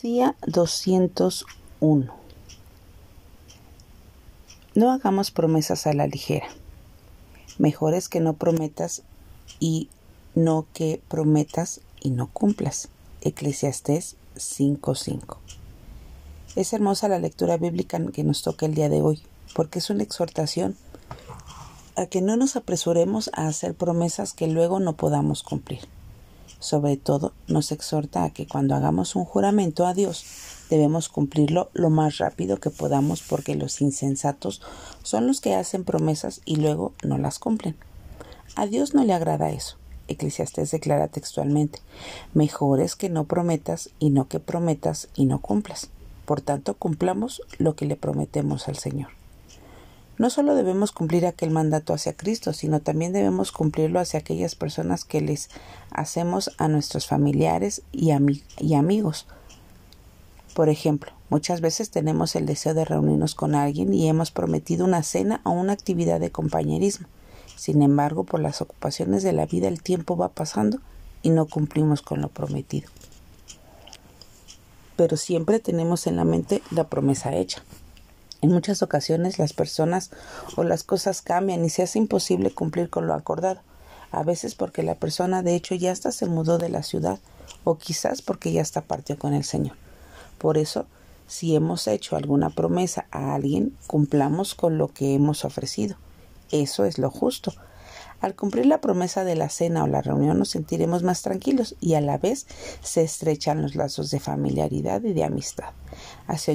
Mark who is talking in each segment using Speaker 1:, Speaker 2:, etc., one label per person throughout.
Speaker 1: Día 201. No hagamos promesas a la ligera. Mejor es que no prometas y no que prometas y no cumplas. Eclesiastés 5:5. Es hermosa la lectura bíblica que nos toca el día de hoy, porque es una exhortación a que no nos apresuremos a hacer promesas que luego no podamos cumplir. Sobre todo, nos exhorta a que cuando hagamos un juramento a Dios, debemos cumplirlo lo más rápido que podamos porque los insensatos son los que hacen promesas y luego no las cumplen. A Dios no le agrada eso. Eclesiastés declara textualmente, mejor es que no prometas y no que prometas y no cumplas. Por tanto, cumplamos lo que le prometemos al Señor. No solo debemos cumplir aquel mandato hacia Cristo, sino también debemos cumplirlo hacia aquellas personas que les hacemos a nuestros familiares y, y amigos. Por ejemplo, muchas veces tenemos el deseo de reunirnos con alguien y hemos prometido una cena o una actividad de compañerismo. Sin embargo, por las ocupaciones de la vida el tiempo va pasando y no cumplimos con lo prometido. Pero siempre tenemos en la mente la promesa hecha. En muchas ocasiones las personas o las cosas cambian y se hace imposible cumplir con lo acordado, a veces porque la persona de hecho ya hasta se mudó de la ciudad o quizás porque ya está partió con el Señor. Por eso, si hemos hecho alguna promesa a alguien, cumplamos con lo que hemos ofrecido. Eso es lo justo. Al cumplir la promesa de la cena o la reunión nos sentiremos más tranquilos y a la vez se estrechan los lazos de familiaridad y de amistad. Así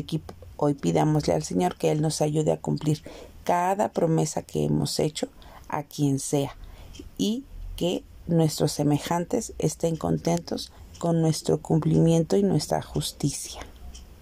Speaker 1: Hoy pidámosle al Señor que Él nos ayude a cumplir cada promesa que hemos hecho a quien sea y que nuestros semejantes estén contentos con nuestro cumplimiento y nuestra justicia.